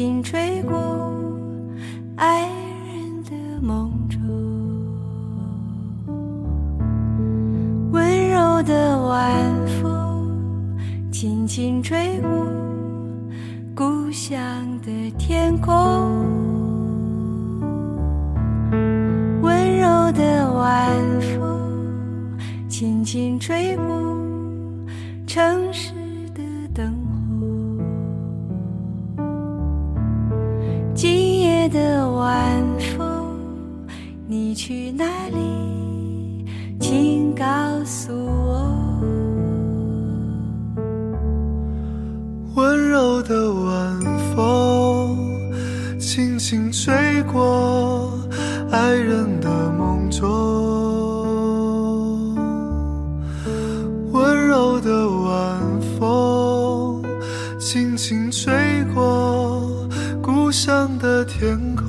轻吹过爱人的梦中，温柔的晚风轻轻吹过故乡的天空，温柔的晚风轻轻吹过城市的晚风，你去哪里？请告诉我。温柔的晚风，轻轻吹过爱人的梦中。的天空。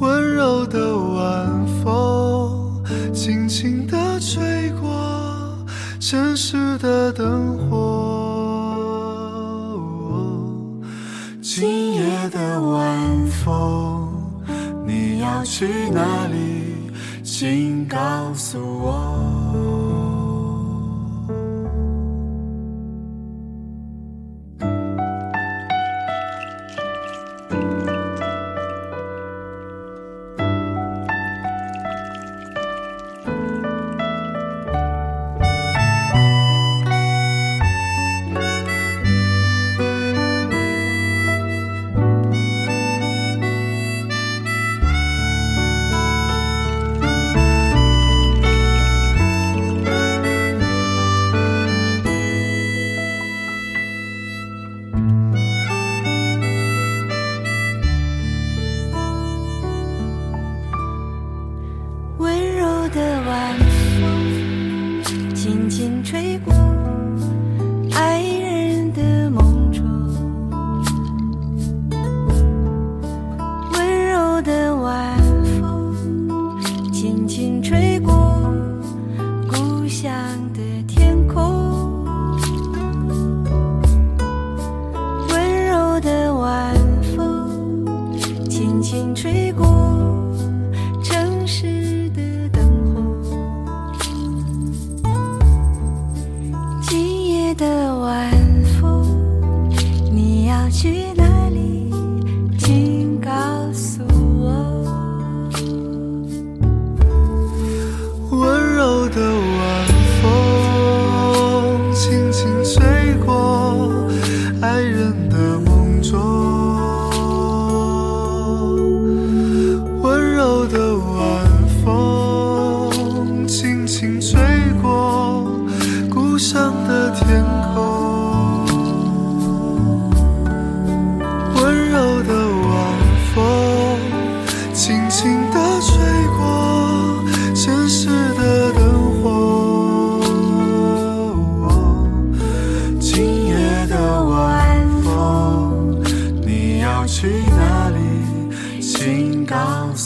温柔的晚风，轻轻地吹过城市的灯火。今夜的晚风，你要去哪里？请告诉我。晚风，轻轻吹过爱人的梦中。温柔的晚风，轻轻吹过故乡的天空。温柔的晚风，轻轻吹过。温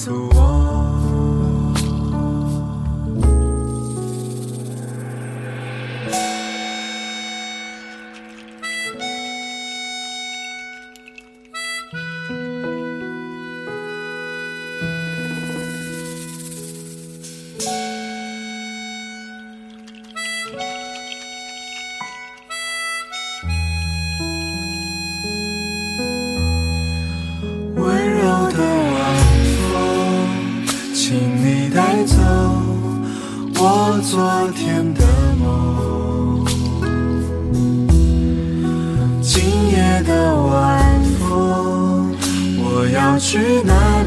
告诉请你带走我昨天的梦。今夜的晚风，我要去哪